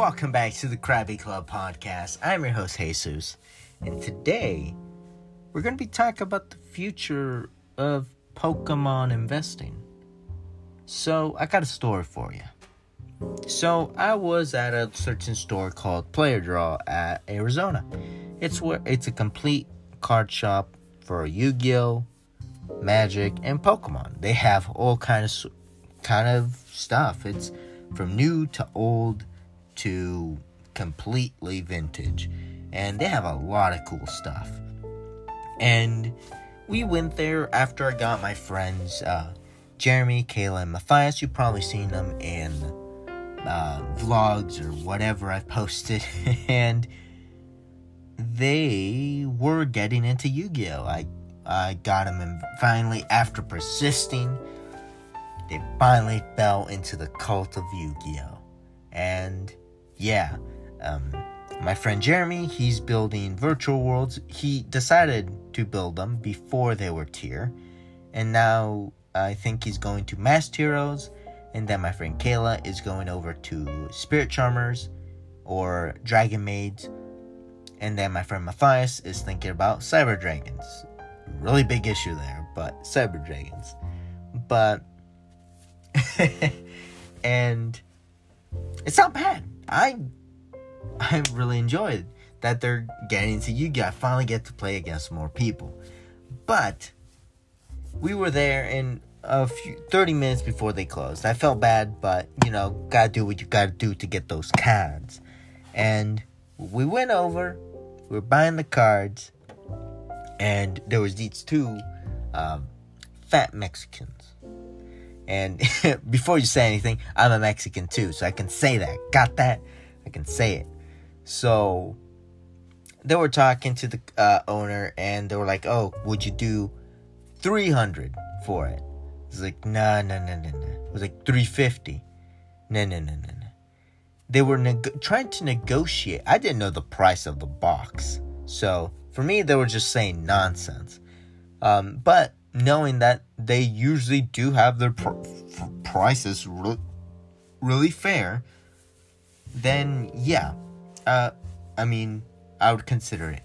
welcome back to the Krabby Club podcast. I'm your host, Jesus, and today we're going to be talking about the future of Pokemon investing. So, I got a story for you. So, I was at a certain store called Player Draw at Arizona. It's where it's a complete card shop for Yu-Gi-Oh, Magic, and Pokemon. They have all kind of kind of stuff. It's from new to old to completely vintage. And they have a lot of cool stuff. And we went there after I got my friends, uh, Jeremy, Kayla, and Matthias. You've probably seen them in uh, vlogs or whatever I've posted. and they were getting into Yu Gi Oh! I, I got them, and finally, after persisting, they finally fell into the cult of Yu Gi Oh! And yeah, um, my friend Jeremy, he's building virtual worlds. He decided to build them before they were tier, and now I think he's going to Masked Heroes. And then my friend Kayla is going over to Spirit Charmers or Dragon Maids. And then my friend Matthias is thinking about Cyber Dragons. Really big issue there, but Cyber Dragons. But. and it's not bad. I I really enjoyed that they're getting to you guys finally get to play against more people. But we were there in a few 30 minutes before they closed. I felt bad, but you know, gotta do what you gotta do to get those cards. And we went over, we were buying the cards, and there was these two um, fat Mexicans and before you say anything, I'm a Mexican too, so I can say that. Got that? I can say it. So they were talking to the uh, owner, and they were like, "Oh, would you do 300 for it?" It's like, "No, no, no, no, no." It was like 350. No, no, no, no, no. They were neg- trying to negotiate. I didn't know the price of the box, so for me, they were just saying nonsense. Um, but knowing that they usually do have their pr- prices re- really fair, then yeah, uh, I mean, I would consider it.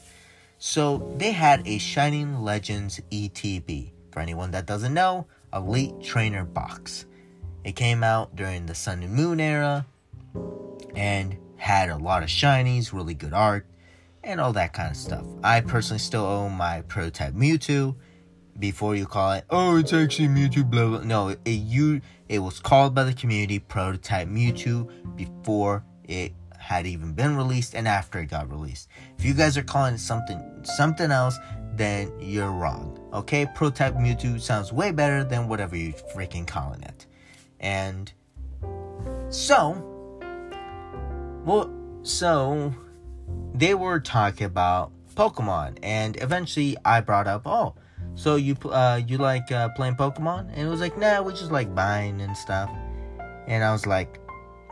So they had a Shining Legends ETB. For anyone that doesn't know, Elite Trainer box. It came out during the Sun and Moon era and had a lot of shinies, really good art, and all that kind of stuff. I personally still own my prototype Mewtwo before you call it, oh, it's actually Mewtwo, blah, blah. No, it, you, it was called by the community Prototype Mewtwo before it had even been released and after it got released. If you guys are calling it something, something else, then you're wrong. Okay, Prototype Mewtwo sounds way better than whatever you're freaking calling it. And so, well, so they were talking about Pokemon, and eventually I brought up, oh, so you uh you like uh, playing Pokemon? And it was like, nah, we just like buying and stuff. And I was like,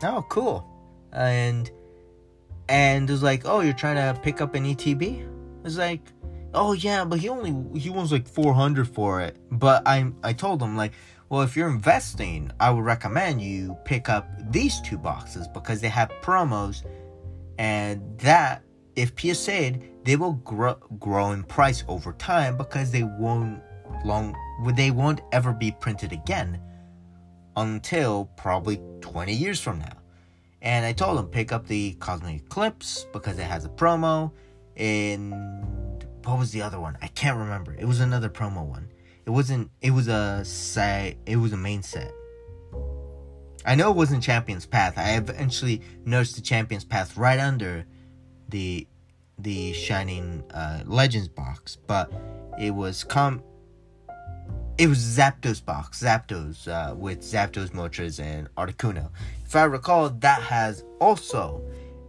oh, cool. And and it was like, oh, you're trying to pick up an ETB? It was like, oh yeah, but he only he wants like 400 for it. But I I told him like, well, if you're investing, I would recommend you pick up these two boxes because they have promos, and that if PSA'd, they will grow, grow in price over time because they won't long they won't ever be printed again until probably 20 years from now. And I told them pick up the Cosmic Eclipse because it has a promo. And what was the other one? I can't remember. It was another promo one. It wasn't. It was a set. It was a main set. I know it wasn't Champion's Path. I eventually noticed the Champion's Path right under the the Shining uh, Legends box, but it was com. It was Zapdos box, Zapdos uh, with Zapdos, Moltres, and Articuno. If I recall, that has also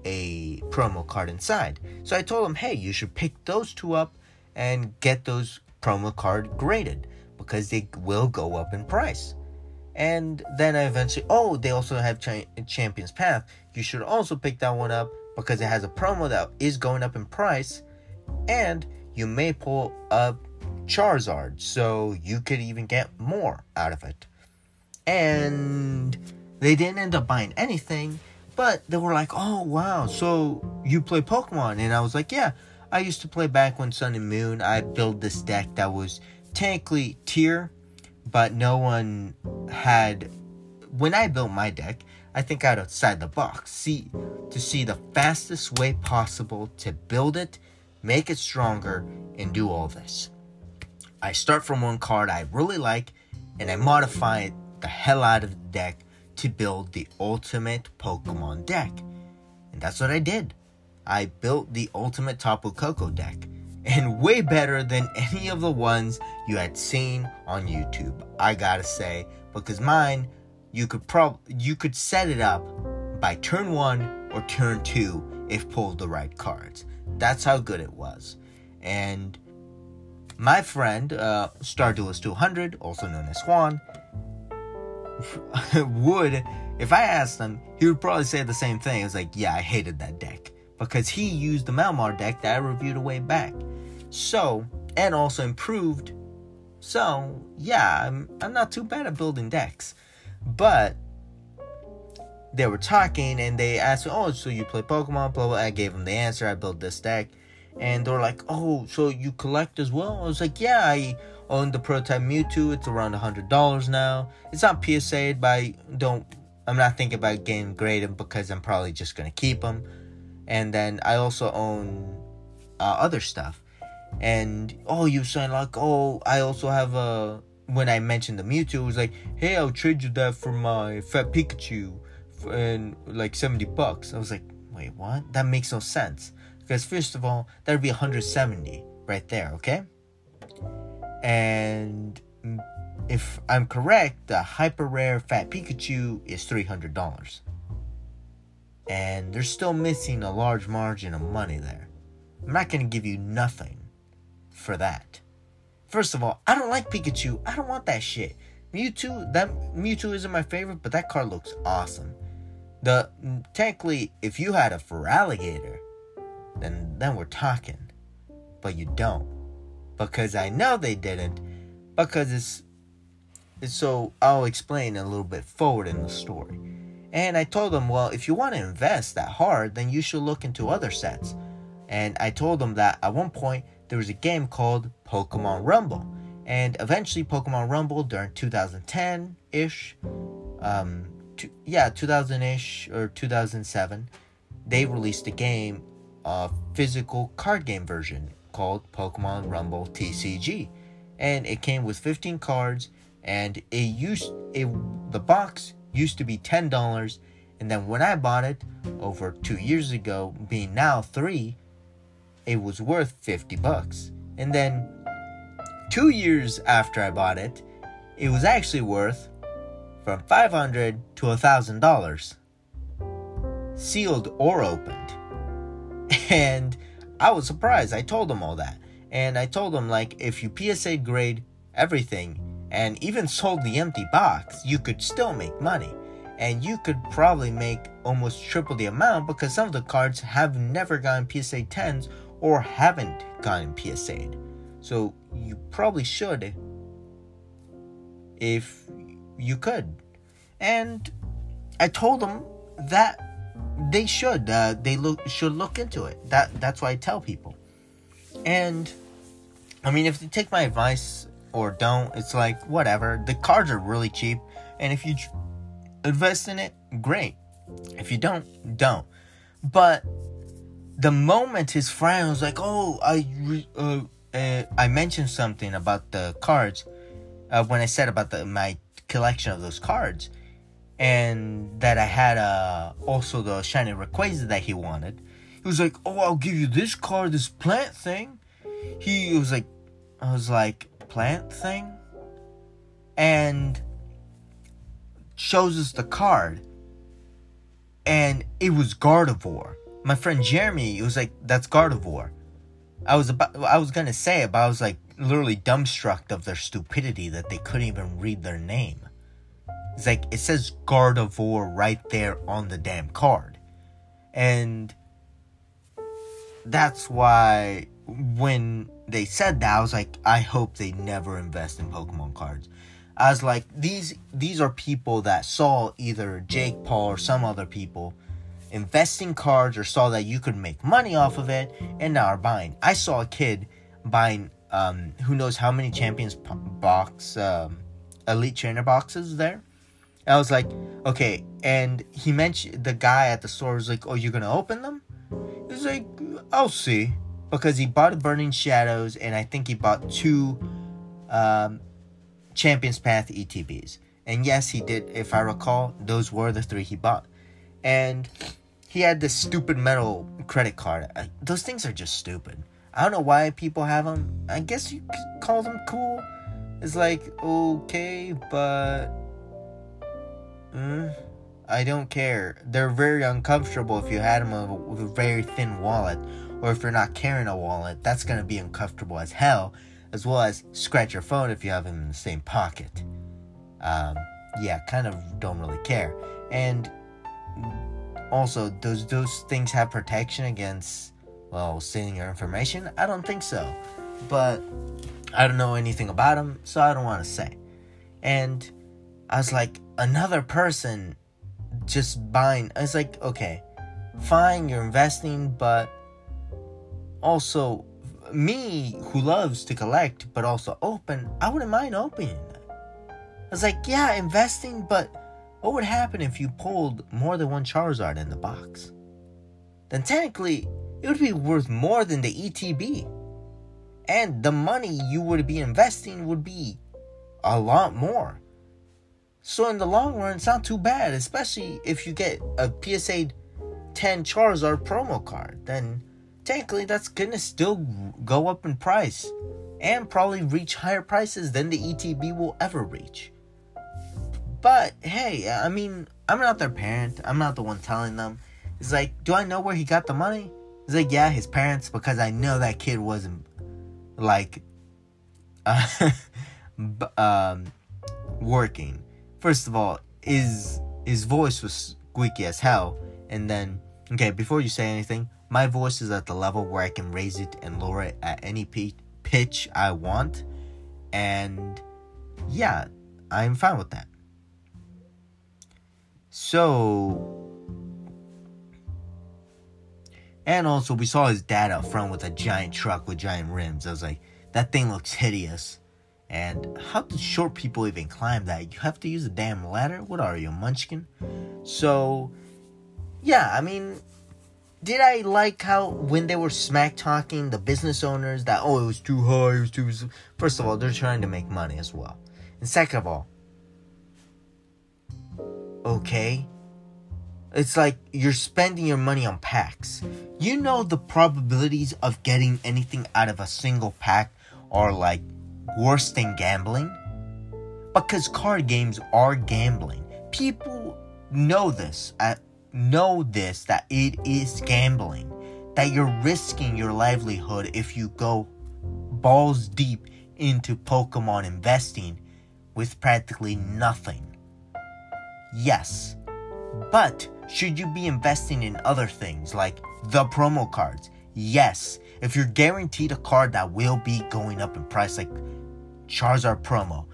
a promo card inside. So I told him, hey, you should pick those two up and get those promo card graded because they will go up in price. And then I eventually, oh, they also have Ch- Champion's Path. You should also pick that one up because it has a promo that is going up in price, and you may pull up Charizard, so you could even get more out of it. And they didn't end up buying anything, But they were like, "Oh wow, so you play Pokemon?" And I was like, "Yeah, I used to play back when Sun and Moon. I built this deck that was technically tier, but no one had. When I built my deck, I think out outside the box, see to see the fastest way possible to build it, make it stronger, and do all this. I start from one card I really like, and I modify it the hell out of the deck to build the ultimate Pokemon deck. And that's what I did. I built the ultimate Tapu Koko deck, and way better than any of the ones you had seen on YouTube. I gotta say, because mine, you could prob you could set it up by turn one or turn two if pulled the right cards. That's how good it was, and my friend uh, Starduelist 200, also known as Juan, would if I asked him, he would probably say the same thing. Was like, yeah, I hated that deck because he used the Malamar deck that I reviewed a way back. So, and also improved. So, yeah, I'm, I'm not too bad at building decks. But they were talking and they asked me, oh, so you play Pokemon? Blah, blah. I gave them the answer. I built this deck. And they're like, oh, so you collect as well? I was like, yeah, I own the prototype Mewtwo. It's around a $100 now. It's not PSA'd, but I don't, I'm not thinking about getting graded because I'm probably just going to keep them and then I also own uh, other stuff. And oh, you saying like, oh, I also have a. When I mentioned the Mewtwo, it was like, hey, I'll trade you that for my Fat Pikachu, for, and like seventy bucks. I was like, wait, what? That makes no sense. Because first of all, that would be 170 right there, okay? And if I'm correct, the hyper rare Fat Pikachu is $300 and they're still missing a large margin of money there. I'm not going to give you nothing for that. First of all, I don't like Pikachu. I don't want that shit. Mewtwo, that Mewtwo isn't my favorite, but that card looks awesome. The technically, if you had a Feraligatr, then then we're talking. But you don't, because I know they didn't, because it's, it's so. I'll explain a little bit forward in the story. And I told them, well, if you want to invest that hard, then you should look into other sets. And I told them that at one point there was a game called Pokemon Rumble. And eventually, Pokemon Rumble during 2010 ish, um, yeah, 2000 ish or 2007, they released a game, a physical card game version called Pokemon Rumble TCG. And it came with 15 cards, and it used it, the box used to be $10 and then when I bought it over 2 years ago being now 3 it was worth 50 bucks. And then 2 years after I bought it it was actually worth from 500 to $1000 sealed or opened. And I was surprised. I told them all that. And I told them like if you PSA grade everything and even sold the empty box, you could still make money. And you could probably make almost triple the amount because some of the cards have never gotten PSA 10s or haven't gotten PSA'd. So you probably should if you could. And I told them that they should. Uh, they look should look into it. That that's why I tell people. And I mean, if they take my advice or don't. It's like whatever. The cards are really cheap, and if you invest in it, great. If you don't, don't. But the moment his friend was like, "Oh, I uh, uh, I mentioned something about the cards uh, when I said about the my collection of those cards, and that I had uh, also the shiny Rayquaza that he wanted." He was like, "Oh, I'll give you this card, this plant thing." He was like, I was like, plant thing and shows us the card and it was Gardevoir. My friend Jeremy was like, "That's Gardevoir." I was about, I was gonna say it, but I was like literally dumbstruck of their stupidity that they couldn't even read their name. It's like it says Gardevoir right there on the damn card, and that's why when they said that, I was like, I hope they never invest in Pokemon cards. I was like, these these are people that saw either Jake Paul or some other people investing cards or saw that you could make money off of it and now are buying. I saw a kid buying um, who knows how many champions box um, elite trainer boxes there. I was like, okay, and he mentioned the guy at the store was like, "Oh, you're gonna open them?" He's like, "I'll see," because he bought Burning Shadows, and I think he bought two um, Champions Path ETBs. And yes, he did. If I recall, those were the three he bought. And he had this stupid metal credit card. those things are just stupid. I don't know why people have them. I guess you call them cool. It's like okay, but mm, I don't care. They're very uncomfortable if you had them with a very thin wallet, or if you're not carrying a wallet. That's gonna be uncomfortable as hell, as well as scratch your phone if you have them in the same pocket um, yeah, kind of don't really care. And also, does those things have protection against, well, stealing your information? I don't think so. But I don't know anything about them, so I don't want to say. And I was like, another person just buying. I was like, okay, fine, you're investing, but also me who loves to collect but also open, I wouldn't mind opening I was like, yeah, investing, but what would happen if you pulled more than one Charizard in the box? Then technically, it would be worth more than the ETB. And the money you would be investing would be a lot more. So in the long run, it's not too bad, especially if you get a PSA 10 Charizard promo card. Then technically that's gonna still go up in price and probably reach higher prices than the ETB will ever reach. But hey, I mean, I'm not their parent. I'm not the one telling them. It's like, do I know where he got the money? It's like, yeah, his parents, because I know that kid wasn't like uh, um, working. First of all, his his voice was squeaky as hell, and then okay, before you say anything, my voice is at the level where I can raise it and lower it at any p- pitch I want, and yeah, I'm fine with that. So, and also we saw his dad up front with a giant truck with giant rims. I was like, that thing looks hideous. And how do short people even climb that? You have to use a damn ladder? What are you, munchkin? So, yeah, I mean, did I like how when they were smack talking the business owners that, oh, it was too high, it was too. First of all, they're trying to make money as well. And second of all, okay? It's like you're spending your money on packs. You know the probabilities of getting anything out of a single pack are like worse than gambling? Because card games are gambling. People know this, uh, know this that it is gambling. That you're risking your livelihood if you go balls deep into Pokemon investing with practically nothing. Yes. But should you be investing in other things like the promo cards? Yes. If you're guaranteed a card that will be going up in price, like Charizard promo,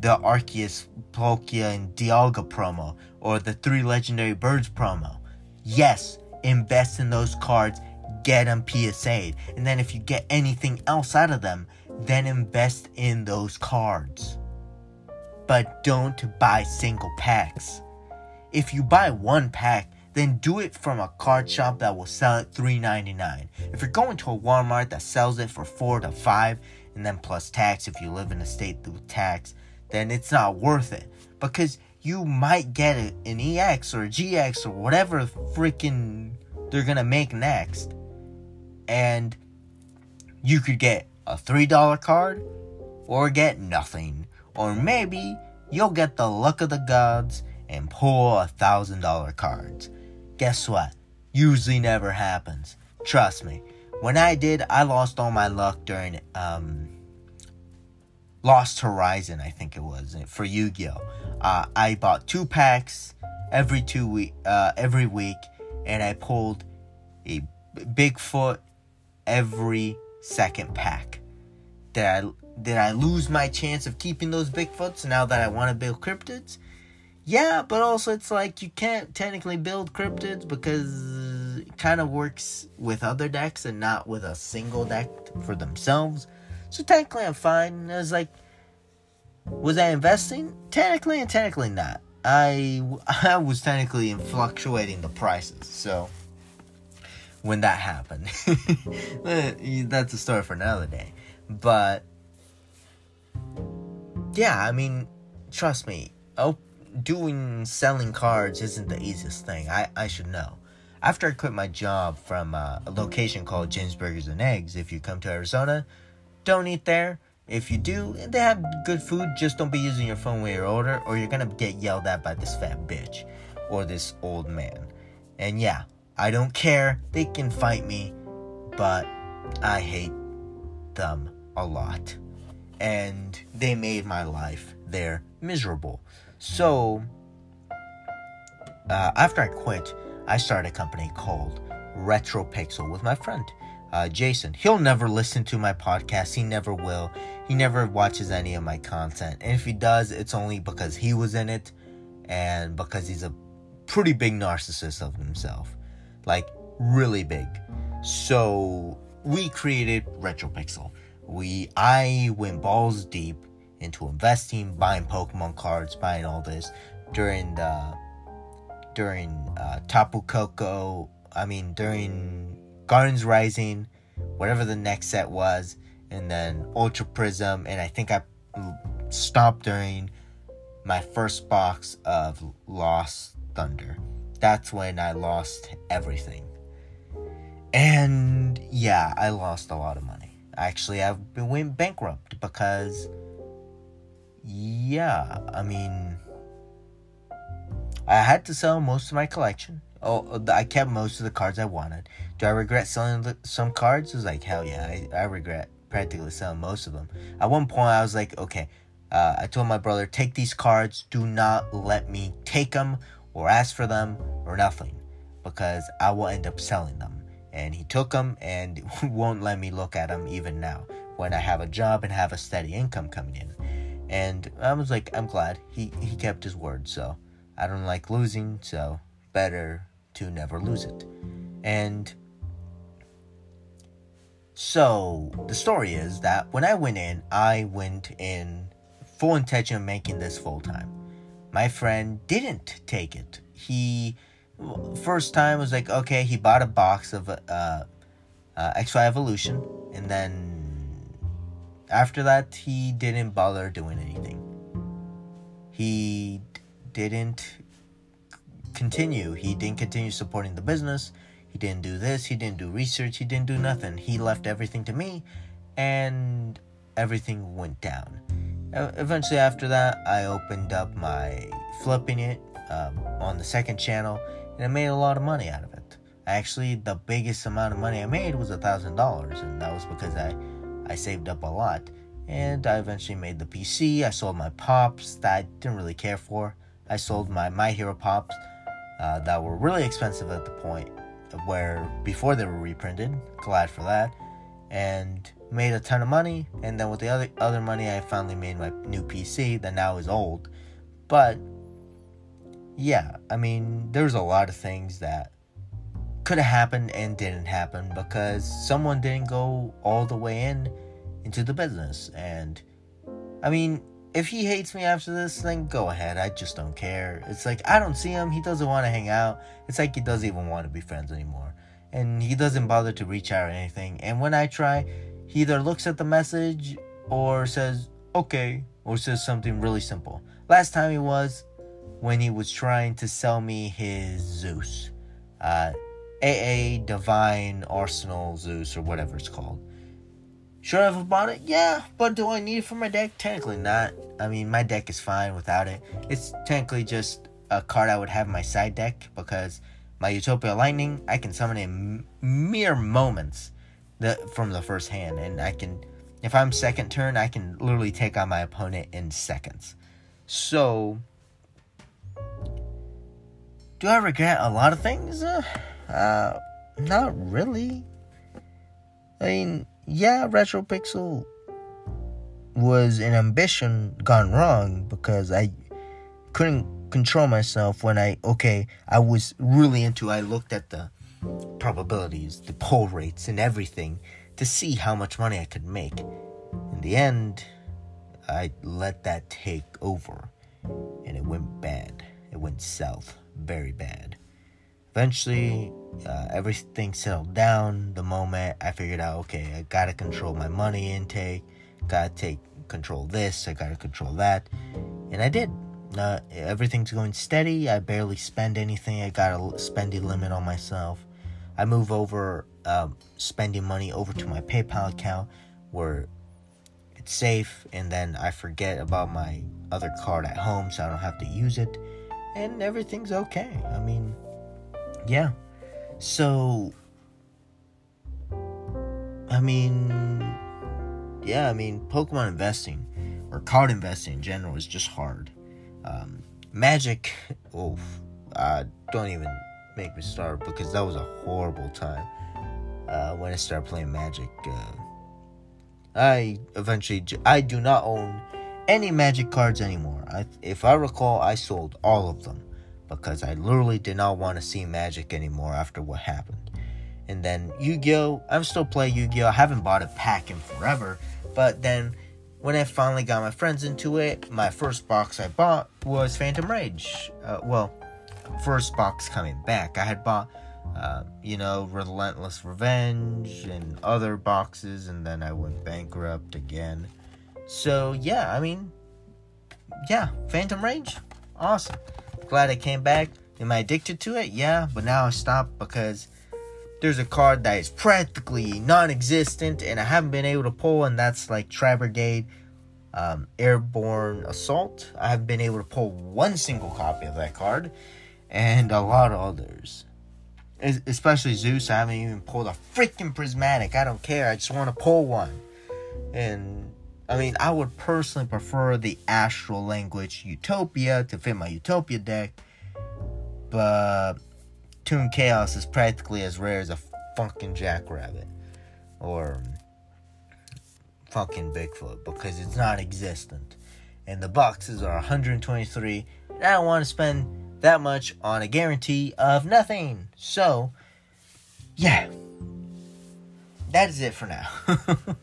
the Arceus, Palkia, and Dialga promo, or the three legendary birds promo, yes, invest in those cards, get them PSA'd. And then if you get anything else out of them, then invest in those cards but don't buy single packs. If you buy one pack, then do it from a card shop that will sell it $3.99. If you're going to a Walmart that sells it for 4 to 5 and then plus tax if you live in a state with tax, then it's not worth it because you might get an EX or a GX or whatever freaking they're to make next. And you could get a $3 card or get nothing. Or maybe you'll get the luck of the gods and pull a thousand dollar cards. Guess what? Usually never happens. Trust me. When I did, I lost all my luck during um, Lost Horizon, I think it was for Yu-Gi-Oh. Uh, I bought two packs every two week, uh, every week, and I pulled a Bigfoot every second pack. that I did I lose my chance of keeping those Bigfoots now that I want to build cryptids? yeah, but also it's like you can't technically build cryptids because it kind of works with other decks and not with a single deck for themselves. So technically, I'm fine. I was like, was I investing? Technically and technically not. I I was technically fluctuating the prices. So when that happened, that's a story for another day. But yeah, I mean, trust me, oh, doing selling cards isn't the easiest thing. I I should know. After I quit my job from uh, a location called Jim's Burgers and Eggs, if you come to Arizona, don't eat there if you do, they have good food. Just don't be using your phone when you order, or you're gonna get yelled at by this fat bitch or this old man. And yeah, I don't care. They can fight me, but I hate them a lot. And they made my life there miserable. So, uh, after I quit, I started a company called Retro Pixel with my friend uh, Jason. He'll never listen to my podcast. He never will. He never watches any of my content. And if he does, it's only because he was in it and because he's a pretty big narcissist of himself. Like, really big. So, we created RetroPixel. We I went balls deep into investing, buying Pokemon cards, buying all this during the during uh, Tapu Koko. I mean, during Guardians Rising, whatever the next set was, and then Ultra Prism, and I think I stopped during my first box of Lost Thunder. That's when I lost everything. And yeah, I lost a lot of money. Actually, I've been went bankrupt because yeah, I mean I had to sell most of my collection Oh, I kept most of the cards I wanted. Do I regret selling some cards? It was like, hell yeah, I, I regret practically selling most of them. At one point, I was like, okay, uh, I told my brother, take these cards. Do not let me take them or ask for them or nothing because I will end up selling them. And he took them and won't let me look at them even now when I have a job and have a steady income coming in. And I was like, I'm glad he, he kept his word. So I don't like losing. So better to never lose it. And so the story is that when I went in, I went in full intention of making this full time. My friend didn't take it. He first time was like, okay, he bought a box of uh, uh, XY Evolution, and then after that, he didn't bother doing anything. He didn't continue. He didn't continue supporting the business. He didn't do this. He didn't do research. He didn't do nothing. He left everything to me, and everything went down. Eventually, after that, I opened up my flipping it um, on the second channel, and I made a lot of money out of it. Actually, the biggest amount of money I made was a thousand dollars, and that was because I I saved up a lot. And I eventually made the PC. I sold my pops that I didn't really care for. I sold my My Hero pops uh, that were really expensive at the point where before they were reprinted. Glad for that, and made a ton of money. And then with the other other money, I finally made my new PC that now is old. But yeah, I mean, there's a lot of things that could have happened and didn't happen because someone didn't go all the way in into the business. And I mean, if he hates me after this, then go ahead. I just don't care. It's like I don't see him. He doesn't want to hang out. It's like he doesn't even want to be friends anymore. And he doesn't bother to reach out or anything. And when I try, he either looks at the message or says, okay, or says something really simple. Last time he was when he was trying to sell me his Zeus. Uh, AA Divine Arsenal Zeus or whatever it's called. Should I have bought it? Yeah, but do I need it for my deck? Technically not. I mean, my deck is fine without it. It's technically just a card I would have in my side deck because my Utopia Lightning, I can summon in mere moments the, from the first hand. And I can, if I'm second turn, I can literally take on my opponent in seconds. So, do I regret a lot of things? Uh, uh not really. I mean, yeah, RetroPixel was an ambition gone wrong because I couldn't control myself when I okay, I was really into I looked at the probabilities, the pull rates and everything to see how much money I could make. In the end, I let that take over and it went bad. It went south very bad. Eventually, uh, everything settled down the moment I figured out okay, I gotta control my money intake, gotta take control this, I gotta control that, and I did. Uh, everything's going steady. I barely spend anything. I got a spending limit on myself. I move over um, spending money over to my PayPal account where it's safe, and then I forget about my other card at home so I don't have to use it, and everything's okay. I mean, yeah. So, I mean, yeah, I mean, Pokemon investing or card investing in general is just hard. Um, Magic, oh, uh, don't even make me start because that was a horrible time uh, when I started playing Magic. Uh, I eventually, I do not own any Magic cards anymore. I, if I recall, I sold all of them because I literally did not want to see Magic anymore after what happened. And then Yu-Gi-Oh! I'm still playing Yu-Gi-Oh! I haven't bought a pack in forever, but then when I finally got my friends into it, my first box I bought was Phantom Rage. Uh, well, first box coming back. I had bought, uh, you know, Relentless Revenge and other boxes, and then I went bankrupt again. So, yeah, I mean, yeah, Phantom Rage, awesome glad I came back. Am I addicted to it? Yeah, but now I stopped because there's a card that is practically non-existent and I haven't been able to pull, and that's like Tri um, Airborne Assault. I haven't been able to pull one single copy of that card, and a lot of others. Especially Zeus, I haven't even pulled a freaking prismatic. I don't care. I just want to pull one. And I mean, I would personally prefer the astral language Utopia to fit my Utopia deck, but Toon Chaos is practically as rare as a fucking Jackrabbit or fucking Bigfoot because it's not existent. And the boxes are 123, and I don't want to spend that much on a guarantee of nothing. So, yeah, that is it for now.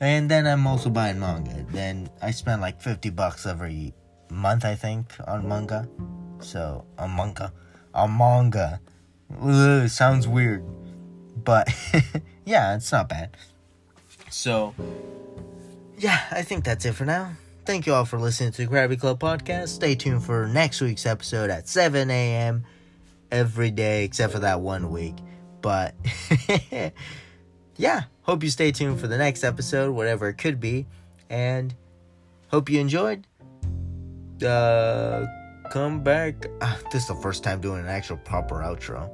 And then I'm also buying manga. Then I spend like 50 bucks every month, I think, on manga. So, on manga. On manga. Ugh, sounds weird. But, yeah, it's not bad. So, yeah, I think that's it for now. Thank you all for listening to the Krabby Club podcast. Stay tuned for next week's episode at 7 a.m. every day, except for that one week. But, yeah, hope you stay tuned for the next episode, whatever it could be, and hope you enjoyed. Uh, come back. Uh, this is the first time doing an actual proper outro,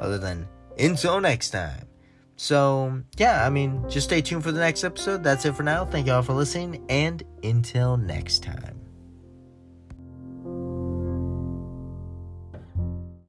other than until next time. So, yeah, I mean, just stay tuned for the next episode. That's it for now. Thank you all for listening, and until next time.